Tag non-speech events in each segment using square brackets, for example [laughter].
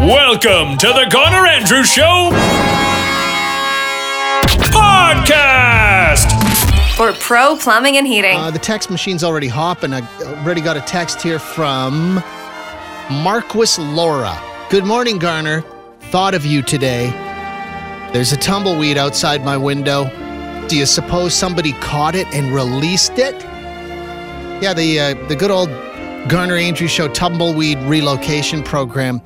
Welcome to the Garner Andrews Show podcast. For pro plumbing and heating. Uh, the text machine's already hopping. I already got a text here from Marquis Laura. Good morning, Garner. Thought of you today. There's a tumbleweed outside my window. Do you suppose somebody caught it and released it? Yeah, the uh, the good old Garner Andrews Show tumbleweed relocation program.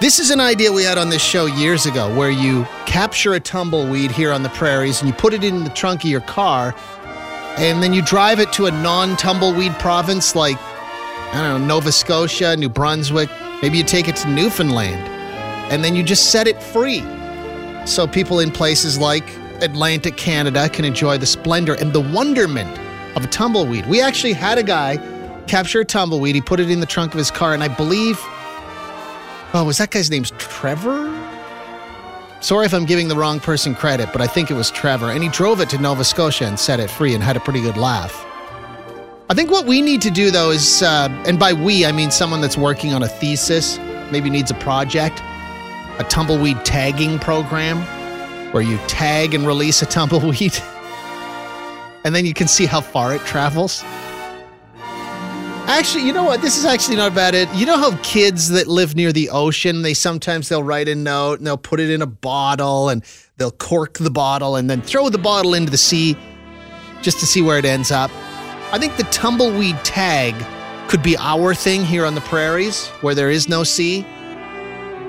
This is an idea we had on this show years ago where you capture a tumbleweed here on the prairies and you put it in the trunk of your car and then you drive it to a non tumbleweed province like, I don't know, Nova Scotia, New Brunswick. Maybe you take it to Newfoundland and then you just set it free. So people in places like Atlantic Canada can enjoy the splendor and the wonderment of a tumbleweed. We actually had a guy capture a tumbleweed. He put it in the trunk of his car, and I believe, oh, was that guy's name's Trevor? Sorry if I'm giving the wrong person credit, but I think it was Trevor. And he drove it to Nova Scotia and set it free and had a pretty good laugh. I think what we need to do though is, uh, and by we, I mean someone that's working on a thesis, maybe needs a project, a tumbleweed tagging program where you tag and release a tumbleweed. [laughs] and then you can see how far it travels. Actually, you know what? This is actually not bad. It you know how kids that live near the ocean, they sometimes they'll write a note and they'll put it in a bottle and they'll cork the bottle and then throw the bottle into the sea just to see where it ends up. I think the tumbleweed tag could be our thing here on the prairies where there is no sea.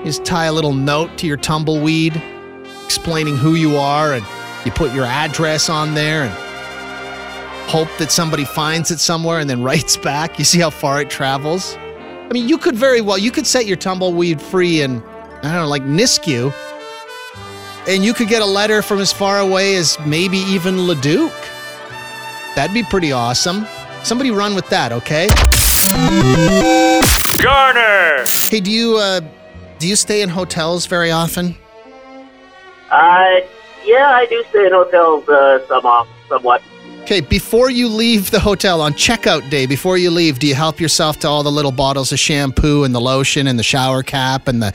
Just tie a little note to your tumbleweed explaining who you are and you put your address on there and hope that somebody finds it somewhere and then [laughs] writes back. You see how far it travels? I mean, you could very well, you could set your tumbleweed free in, I don't know, like Nisku, and you could get a letter from as far away as maybe even Leduc. That'd be pretty awesome. Somebody run with that, okay? Garner. Hey, do you uh do you stay in hotels very often? Uh, yeah, I do stay in hotels uh, some off, somewhat. Okay, before you leave the hotel on checkout day, before you leave, do you help yourself to all the little bottles of shampoo and the lotion and the shower cap and the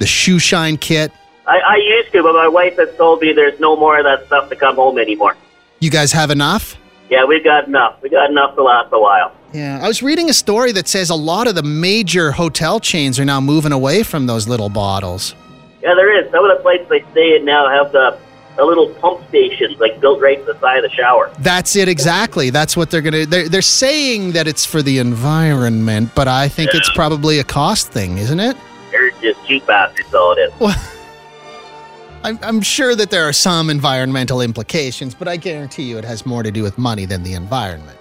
the shoe shine kit? I, I used to, but my wife has told me there's no more of that stuff to come home anymore. You guys have enough? Yeah, we've got enough. We got enough to last a while. Yeah, I was reading a story that says a lot of the major hotel chains are now moving away from those little bottles. Yeah, there is. Some of the places they stay in now have the, the little pump stations, like built right to the side of the shower. That's it exactly. That's what they're gonna. They're they're saying that it's for the environment, but I think it's probably a cost thing, isn't it? They're just cheap bastards, all it is. Well, [laughs] I'm, I'm sure that there are some environmental implications, but I guarantee you it has more to do with money than the environment.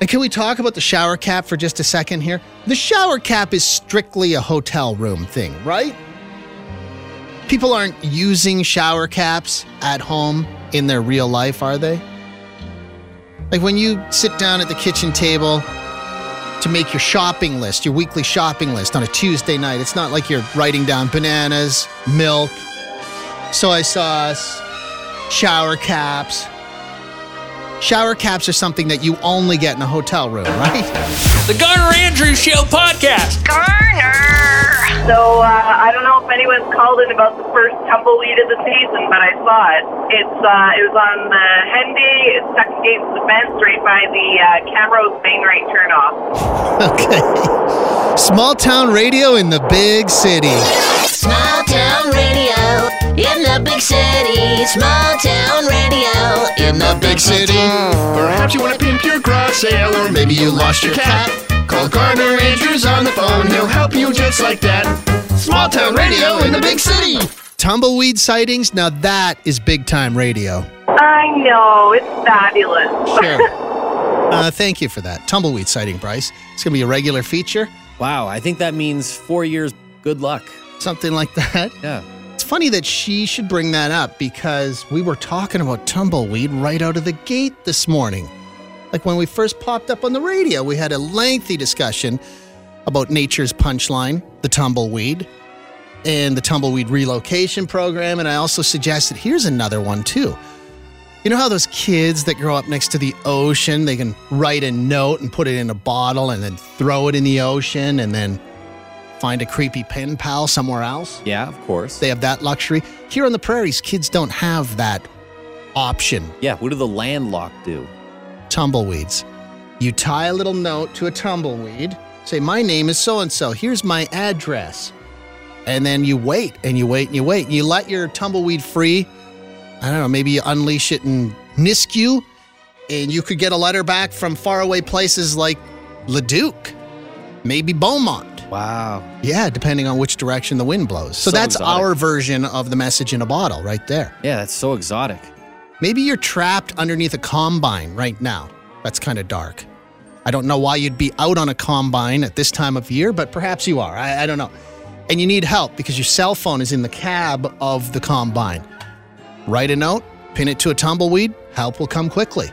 And can we talk about the shower cap for just a second here? The shower cap is strictly a hotel room thing, right? People aren't using shower caps at home in their real life, are they? Like when you sit down at the kitchen table to make your shopping list, your weekly shopping list on a Tuesday night, it's not like you're writing down bananas, milk, soy sauce, shower caps. Shower caps are something that you only get in a hotel room, right? The Garner Andrews Show podcast. Garner! So uh, I don't know if anyone's called in about the first tumbleweed of the season, but I saw it. It's uh, it was on the Henday, it's stuck against the fence right by the uh, Camrose main right turnoff. [laughs] Okay. Small town radio in the big city. Big city. Small town radio in the big city. Perhaps you want to pimp your garage sale, or maybe you lost your cat. Call Garner Andrews on the phone, he'll help you just like that. Small town radio in the big city. Tumbleweed sightings, now that is big time radio. I know it's fabulous. Sure. [laughs] uh, thank you for that. Tumbleweed sighting, Bryce. It's going to be a regular feature, Wow, I think that means four years good luck. something like that. Yeah. Funny that she should bring that up because we were talking about tumbleweed right out of the gate this morning. Like when we first popped up on the radio, we had a lengthy discussion about nature's punchline, the tumbleweed, and the tumbleweed relocation program. And I also suggested here's another one too. You know how those kids that grow up next to the ocean, they can write a note and put it in a bottle and then throw it in the ocean and then find a creepy pen pal somewhere else. Yeah, of course. They have that luxury. Here on the prairies, kids don't have that option. yeah, what do the landlocked do? Tumbleweeds. You tie a little note to a tumbleweed, say, My name is so and so, here's my address. And then you wait and you wait and you wait. And you let your tumbleweed free. I don't know, maybe you unleash it in Nisku, and you could get a letter back from faraway places like Leduc, maybe Beaumont. Wow. Yeah, depending on which direction the wind blows. So, So that's exotic. our version of the message in a bottle right there. Yeah, that's so exotic. Maybe you're trapped underneath a combine right now. That's kind of dark. I don't know why you'd be out on a combine at this time of year, but perhaps you are. I, I don't know. And you need help because your cell phone is in the cab of the combine. Write a note, pin it to a tumbleweed, help will come quickly.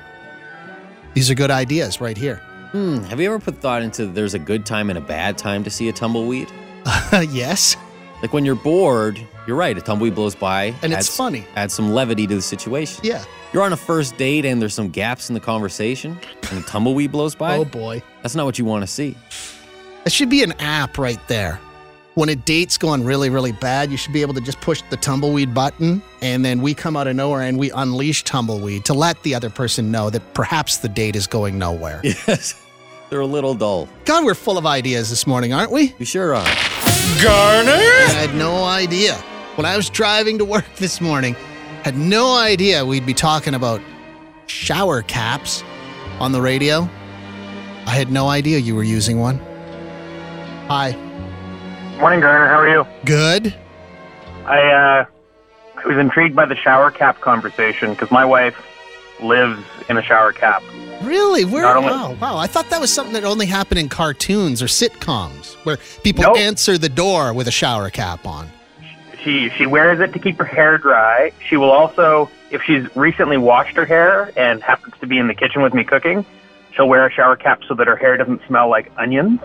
These are good ideas right here. Hmm. Have you ever put thought into there's a good time and a bad time to see a tumbleweed? [laughs] yes. Like when you're bored, you're right, a tumbleweed blows by. And it's funny. Adds some levity to the situation. Yeah. You're on a first date and there's some gaps in the conversation and a tumbleweed blows by. Oh boy. That's not what you want to see. That should be an app right there. When a date's going really, really bad, you should be able to just push the tumbleweed button, and then we come out of nowhere and we unleash tumbleweed to let the other person know that perhaps the date is going nowhere. [laughs] Yes. They're a little dull. God, we're full of ideas this morning, aren't we? You sure are. Garner? I had no idea. When I was driving to work this morning, had no idea we'd be talking about shower caps on the radio. I had no idea you were using one. Hi. Morning, Garner. How are you? Good. I uh, I was intrigued by the shower cap conversation because my wife lives in a shower cap. Really? Where? Only- wow, wow. I thought that was something that only happened in cartoons or sitcoms where people Nope. answer the door with a shower cap on. She she wears it to keep her hair dry. She will also, if she's recently washed her hair and happens to be in the kitchen with me cooking, she'll wear a shower cap so that her hair doesn't smell like onions.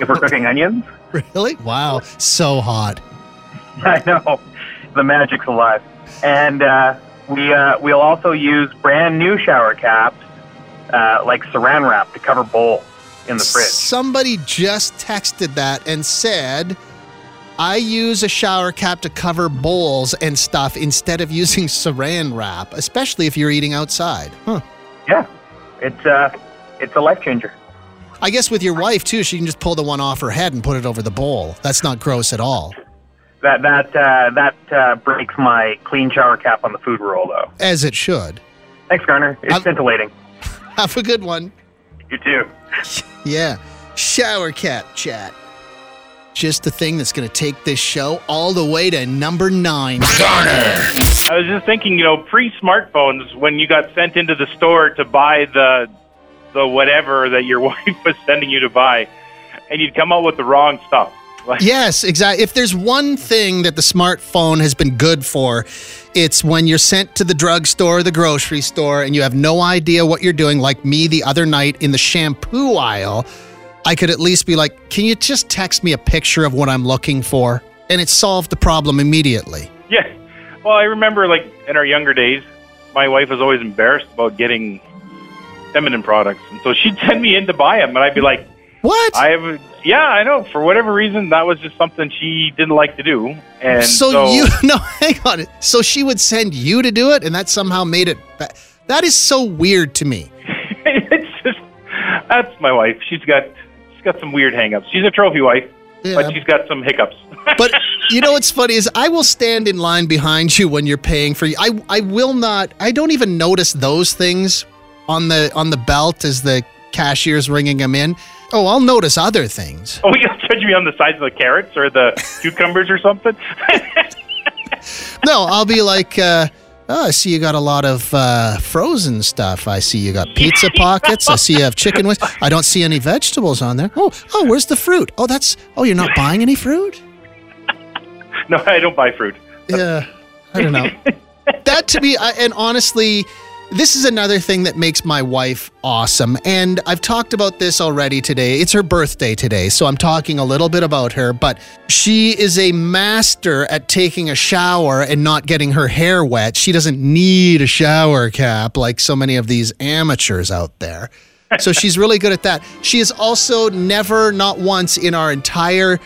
if we're cooking [laughs] onions, Really? Wow. So hot. [laughs] I know the magic's alive. And uh, we uh, we'll also use brand new shower caps uh, like Saran wrap to cover bowls in the fridge. Somebody just texted that and said, I use a shower cap to cover bowls and stuff instead of using [laughs] saran wrap, especially if you're eating outside. Huh. Yeah, it's uh, it's a life changer. I guess with your wife, too, she can just pull the one off her head and put it over the bowl. That's not gross at all. That that uh, that uh, breaks my clean shower cap on the food roll, though. As it should. Thanks, Garner. It's I'm- scintillating. Have a good one. You too. [laughs] Yeah. Shower cap chat. Just the thing that's going to take this show all the way to number nine. Garner. I was just thinking, you know, pre-smartphones, when you got sent into the store to buy the the whatever that your [laughs] wife was sending you to buy, and you'd come out with the wrong stuff. Yes, exactly. If there's one thing that the smartphone has been good for, it's when you're sent to the drugstore or the grocery store and you have no idea what you're doing, like me the other night in the shampoo aisle. I could at least be like, can you just text me a picture of what I'm looking for? And it solved the problem immediately. yeah. Well, I remember, like in our younger days, my wife was always embarrassed about getting feminine products, and so she'd send me in to buy them, and I'd be like, What? I have, yeah, I know. For whatever reason, that was just something she didn't like to do, and so, so, you [laughs] no, hang on. So she would send you to do it, and that somehow made it. That is so weird to me. [laughs] it's just that's my wife. She's got she's got some weird hangups. She's a trophy wife, Yeah. but she's got some hiccups. [laughs] But you know what's funny is I will stand in line behind you when you're paying for you. I I will not. I don't even notice those things on the on the belt as the cashier's ringing them in. Oh, I'll notice other things. oh, you'll judge me on the size of the carrots or the [laughs] cucumbers or something. [laughs] No, I'll be like, uh, oh, I see you got a lot of uh, frozen stuff. I see you got pizza [laughs] pockets. I see you have chicken wings. I don't see any vegetables on there. Oh, oh, where's the fruit? Oh, that's. Oh, you're not buying any fruit. no, I don't buy fruit. Yeah, I don't know. that to me, I, and honestly, this is another thing that makes my wife awesome. And I've talked about this already today. It's her birthday today, so I'm talking a little bit about her. But she is a master at taking a shower and not getting her hair wet. She doesn't need a shower cap like so many of these amateurs out there. So she's really good at that. She is also never, not once in our entire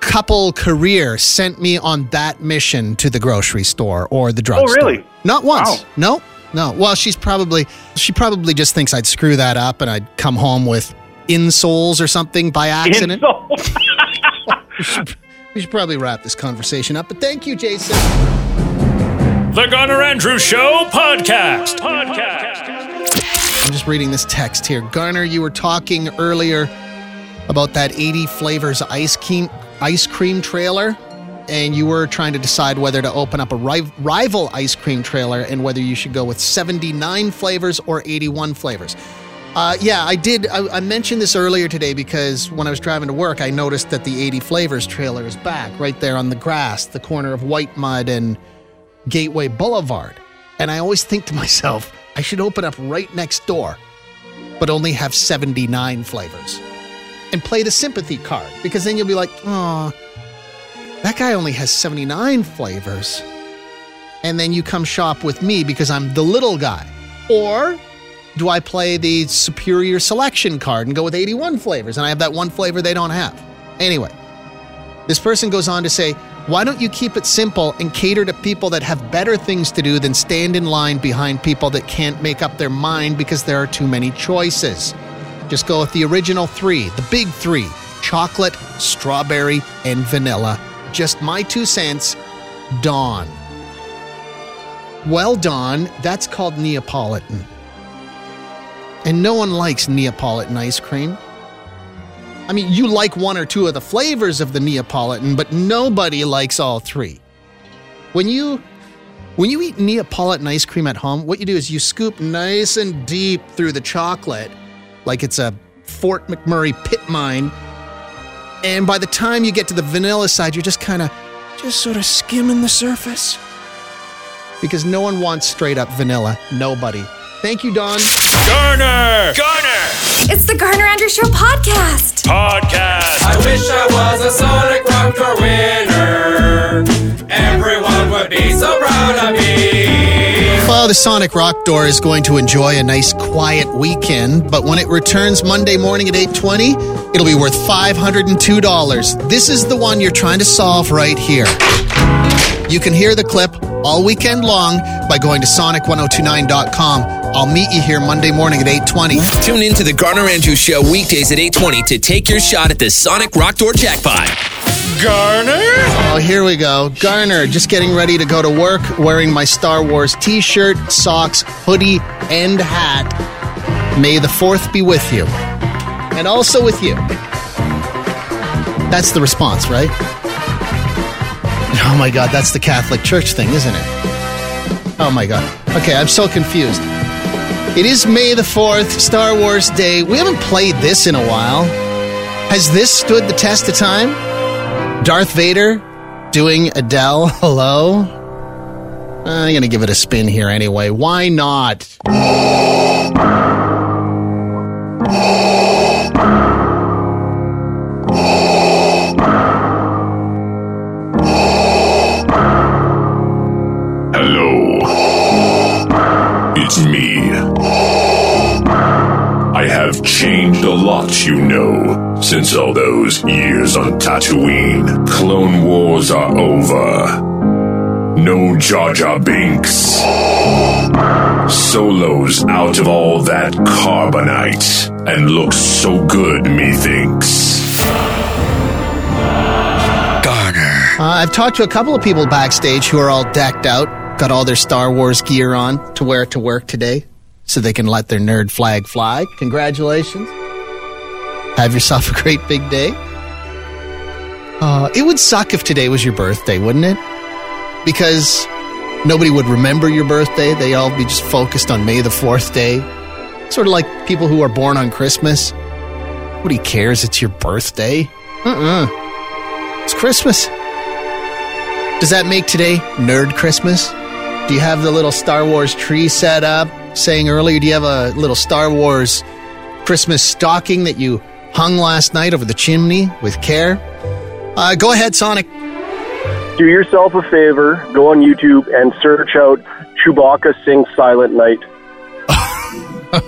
couple career sent me on that mission to the grocery store or the drugstore. Oh, really? Not once. Wow. No, no. Well, she's probably she probably just thinks I'd screw that up and I'd come home with insoles or something by accident. [laughs] We should probably wrap this conversation up. But thank you, Jason. The Garner Andrews Show podcast. Podcast. I'm just reading this text here. Garner, you were talking earlier about that 80 flavors ice cream ice cream trailer, and you were trying to decide whether to open up a ri- rival ice cream trailer and whether you should go with 79 flavors or 81 flavors. Uh, yeah, I did. I, I mentioned this earlier today because when I was driving to work, I noticed that the 80 flavors trailer is back right there on the grass, the corner of Whitemud and Gateway Boulevard. And I always think to [laughs] myself, I should open up right next door, but only have 79 flavors and play the sympathy card because then you'll be like, oh, that guy only has 79 flavors. And then you come shop with me because I'm the little guy. Or do I play the superior selection card and go with 81 flavors and I have that one flavor they don't have? Anyway, this person goes on to say, why don't you keep it simple and cater to people that have better things to do than stand in line behind people that can't make up their mind because there are too many choices? Just go with the original three, the big three chocolate, strawberry, and vanilla. Just my two cents, Dawn. Well, Dawn, that's called Neapolitan. And no one likes Neapolitan ice cream. I mean, you like one or two of the flavors of the Neapolitan, but nobody likes all three. When you when you eat Neapolitan ice cream at home, what you do is you scoop nice and deep through the chocolate like it's a Fort McMurray pit mine. And by the time you get to the vanilla side, you're just kind of just sort of skimming the surface. Because no one wants straight up vanilla. Nobody. Thank you, Don. Garner. Garner. It's the Garner Andrews Show podcast. Podcast. I wish I was a Sonic Rock Door winner. Everyone would be so proud of me. Well, the Sonic Rock Door is going to enjoy a nice quiet weekend, but when it returns Monday morning at 8:20, it'll be worth $502. This is the one you're trying to solve right here. You can hear the clip all weekend long by going to sonic1029.com. I'll meet you here Monday morning at 8:20. Tune in to the Garner Andrews Show weekdays at 820 to take your shot at the Sonic Rock Door jackpot. Garner. Oh, here we go. Garner, just getting ready to go to work wearing my Star Wars t shirt, socks, hoodie, and hat. May the 4th be with you. And also with you. That's the response, right? Oh my God, that's the Catholic Church thing, isn't it? Oh my God. Okay, I'm so confused. It is May the 4th, Star Wars Day. We haven't played this in a while. Has this stood the test of time? Darth Vader doing Adele. [laughs] Hello? I'm going to give it a spin here anyway. Why not? It's me. I have changed a lot, you know, since all those years on Tatooine. Clone Wars are over. No Jar Jar Binks. Solo's out of all that carbonite and looks so good, methinks. Uh, I've talked to a couple of people backstage who are all decked out, got all their Star Wars gear on to wear to work today so they can let their nerd flag fly. Congratulations. Have yourself a great big day. Uh, it would suck if today was your birthday, wouldn't it? Because nobody would remember your birthday. They all be just focused on May the 4th day. Sort of like people who are born on Christmas. Nobody cares it's your birthday. Uh-uh. It's Christmas. Does that make today Nerd Christmas? Do you have the little Star Wars tree set up? Saying earlier, do you have a little Star Wars Christmas stocking that you hung last night over the chimney with care? Uh, go ahead, Sonic. Do yourself a favor, go on YouTube and search out Chewbacca Sing Silent Night. [laughs]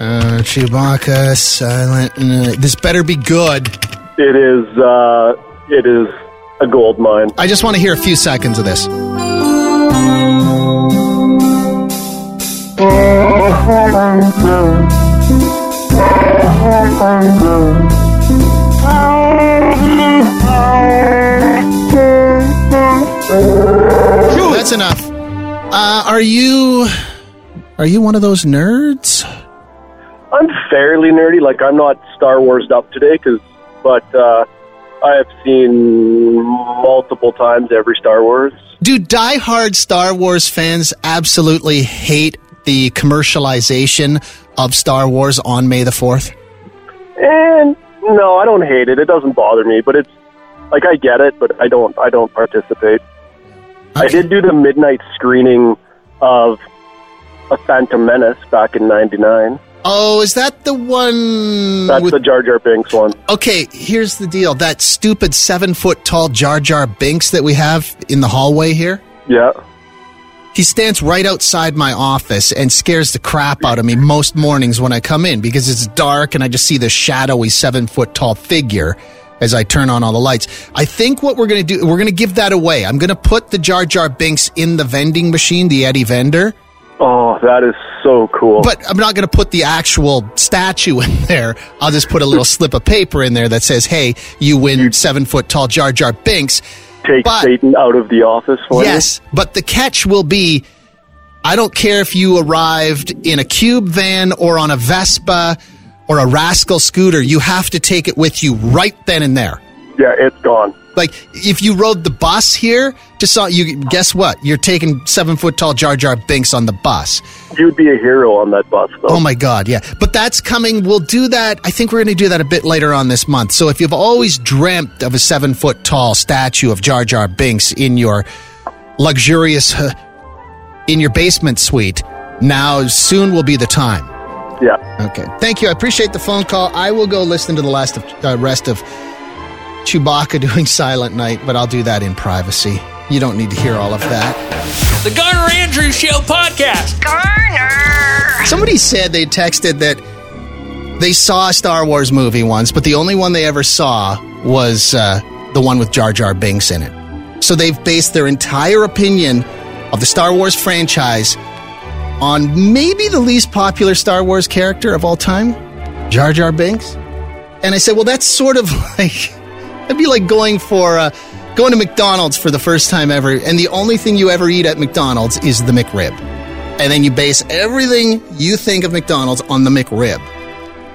Uh, Chewbacca, silent. Uh, this better be good. It is uh, it is a gold mine. I just want to hear a few seconds of this. That's enough. Uh, are you are you one of those nerds? I'm fairly nerdy. Like I'm not Star Wars up today, cause, but uh, I have seen multiple times every Star Wars. Do diehard Star Wars fans absolutely hate the commercialization of Star Wars on May the 4th? And no, I don't hate it. It doesn't bother me, but it's like I get it, but I don't. I don't participate. I did do the midnight screening of a Phantom Menace back in '99. Oh, is that the one? That's with- the Jar Jar Binks one. Okay, here's the deal. That stupid seven foot tall Jar Jar Binks that we have in the hallway here. Yeah. He stands right outside my office and scares the crap out of me most mornings when I come in because it's dark and I just see the shadowy seven foot tall figure as I turn on all the lights. I think what we're going to do, we're going to give that away. I'm going to put the Jar Jar Binks in the vending machine, the Eddie vendor. Oh, that is so cool. But I'm not going to put the actual statue [laughs] in there. I'll just put a little slip of paper in there that says, "Hey, you win seven foot tall Jar Jar Binks." Take But- Satan out of the office for you. Yes, but the catch will be I don't care if you arrived in a cube van or on a Vespa or a rascal scooter, you have to take it with you right then and there. Yeah, it's gone. Like if you rode the bus here to saw you guess what? You're taking seven foot tall Jar Jar Binks on the bus. You'd be a hero on that bus, though. Oh my God, yeah. But that's coming. We'll do that. I think we're going to do that a bit later on this month. So if you've always dreamt of a seven foot tall statue of Jar Jar Binks in your luxurious, uh, in your basement suite, now soon will be the time. Yeah. Okay. Thank you. I appreciate the phone call. I will go listen to the last of uh, rest of Chewbacca [laughs] doing Silent Night, but I'll do that in privacy. You don't need to hear all of that. The Garner Andrews Show podcast. Garner. Somebody said they texted that they saw a Star Wars movie once, but the only one they ever saw was uh, the one with Jar Jar Binks in it. So they've based their entire opinion of the Star Wars franchise on maybe the least popular Star Wars character of all time, Jar Jar Binks. And I said, well, that's sort of [laughs] like it'd be like going for uh, going to McDonald's for the first time ever, and the only thing you ever eat at McDonald's is the McRib, and then you base everything you think of McDonald's on the McRib.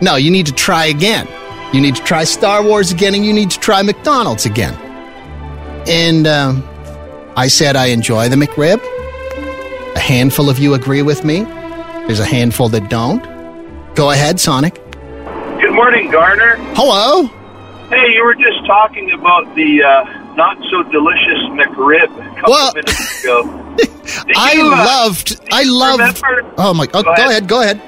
No, you need to try again. You need to try Star Wars again, and you need to try McDonald's again. And um, I said I enjoy the McRib. A handful of you agree with me. There's a handful that don't. Go ahead, Sonic. Good morning, Garner. Hello. Hey, you were just talking about the uh, not so delicious McRib a couple Well- minutes ago. [laughs] Did I you, uh, loved. I loved. remember- Oh my! Oh, Go go, ahead. ahead. Go ahead.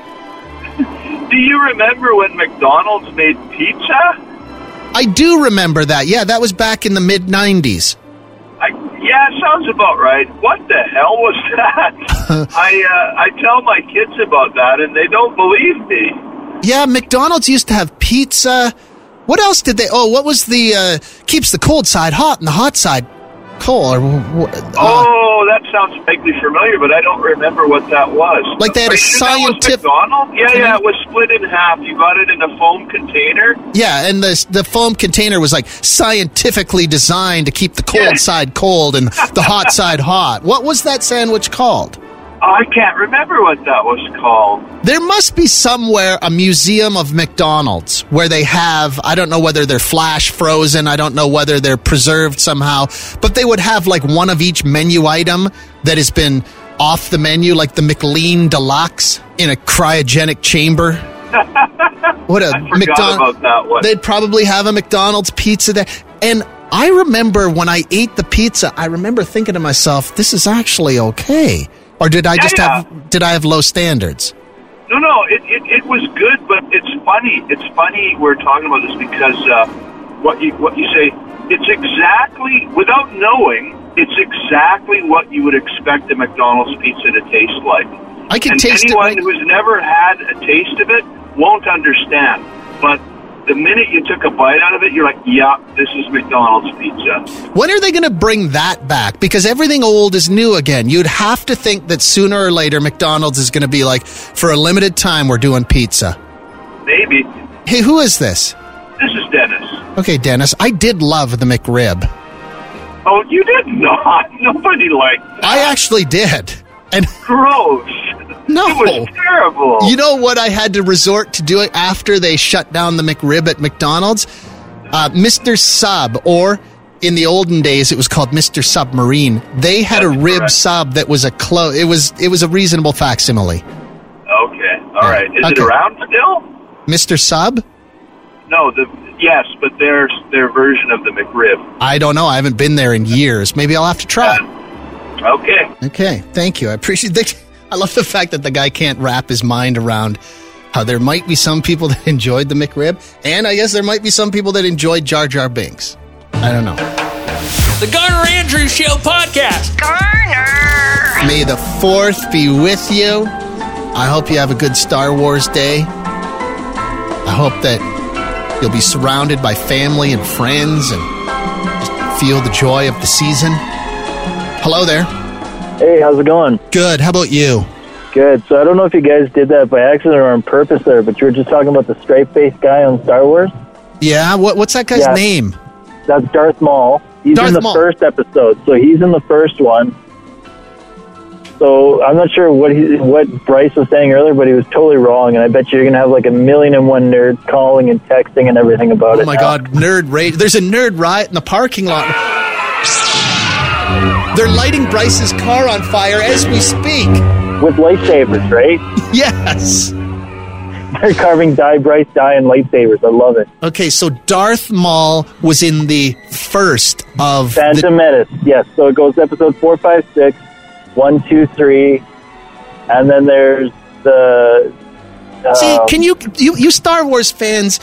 [laughs] Do you remember when McDonald's made pizza? I do remember that. Yeah, that was back in the mid '90s. I, yeah, sounds about right. What the hell was [laughs] that? I uh, I tell my kids about that, and they don't believe me. Yeah, McDonald's used to have pizza. What else did they? Oh, what was the uh, keeps the cold side hot and the hot side cold? Or, uh, oh, that sounds vaguely familiar, but I don't remember what that was. Like they had Are a scientific-? Yeah, yeah, it was split in half. You got it in a foam container. yeah, and the the foam container was like scientifically designed to keep the cold side cold and the hot [laughs] side hot. What was that sandwich called? Oh, I can't remember what that was called. There must be somewhere a museum of McDonald's where they have, I don't know whether they're flash frozen, I don't know whether they're preserved somehow, but they would have like one of each menu item that has been off the menu, like the McLean Deluxe in a cryogenic chamber. [laughs] What a McDonald's. about that one. They'd probably have a McDonald's pizza there. And I remember when I ate the pizza, I remember thinking to myself, this is actually okay. Or did I just yeah. have did I have low standards? No, no, it, it, it was good, but it's funny. It's funny we're talking about this because uh, what you what you say, it's exactly without knowing, it's exactly what you would expect a McDonald's pizza to taste like. I can and taste it anyone right- who's never had a taste of it won't understand. But the minute you took a bite out of it, you're like, yeah, this is McDonald's pizza. When are they going to bring that back? Because everything old is new again. You'd have to think that sooner or later McDonald's is going to be like, for a limited time, we're doing pizza. Maybe. Hey, who is this? This is Dennis. Okay, Dennis, I did love the McRib. Oh, you did not. [laughs] Nobody liked that. I actually did. And Gross. No, It was terrible. You know what I had to resort to doing after they shut down the McRib at McDonald's? Uh, Mr. Sub, or in the olden days, it was called Mr. Submarine. They had a rib sub that was a close. It was it was a reasonable facsimile. Okay. All right. Is it Okay. around still? Mr. Sub? No. The yes, but there's their version of the McRib. I don't know. I haven't been there in years. Maybe I'll have to try. Okay. Okay, thank you. I appreciate that. I love the fact that the guy can't wrap his mind around how there might be some people [laughs] that enjoyed the McRib, and I guess there might be some people that enjoyed Jar Jar Binks. I don't know. The Garner Andrews Show podcast. Garner. May the fourth be with you. I hope you have a good Star Wars day. I hope that you'll be surrounded by family and friends and just feel the joy of the season. Hello there. Hey, how's it going? Good. How about you? Good. So I don't know if you guys did that by accident or on purpose there, but you were just talking about the straight-faced guy on Star Wars. Yeah. What, what's that guy's Yeah. name? That's Darth Maul. He's Darth in the Maul. first episode, so he's in the first one. So I'm not sure what he, what Bryce was saying earlier, but he was totally wrong, and I bet you're gonna have like a million and one nerds calling and texting and everything about oh it. Oh my now. God, nerd rage. There's a nerd riot in the parking lot. [laughs] They're lighting Bryce's car on fire as we speak. With lightsabers, right? [laughs] Yes. They're carving die Bryce die and lightsabers. I love it. Okay, so Darth Maul was in the first of Phantom Menace. Yes. So it goes episode four, five, six, one, two, three, and then there's the. See, um, can you, you you Star Wars fans,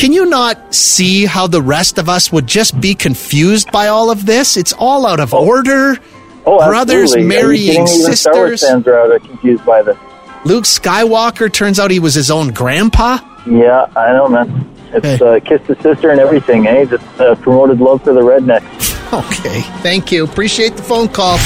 can you not see how the rest of us would just be confused by all of this? It's all out of order. Oh, Brothers absolutely. Are you marrying kidding? Even Star Wars sisters. fans are out of confused by this. Luke Skywalker turns out he was his own grandpa. Yeah, I know, man. It's uh, kissed the sister and everything, eh? Just uh, promoted love for the rednecks. Okay, thank you. Appreciate the phone call.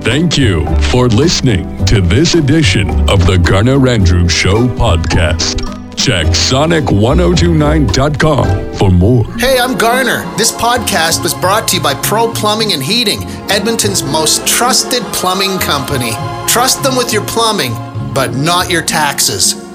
Thank you for listening to this edition of the Garner Andrews Show podcast. Check sonic1029.com for more. Hey, I'm Garner. This podcast was brought to you by Pro Plumbing and Heating, Edmonton's most trusted plumbing company. Trust them with your plumbing, but not your taxes.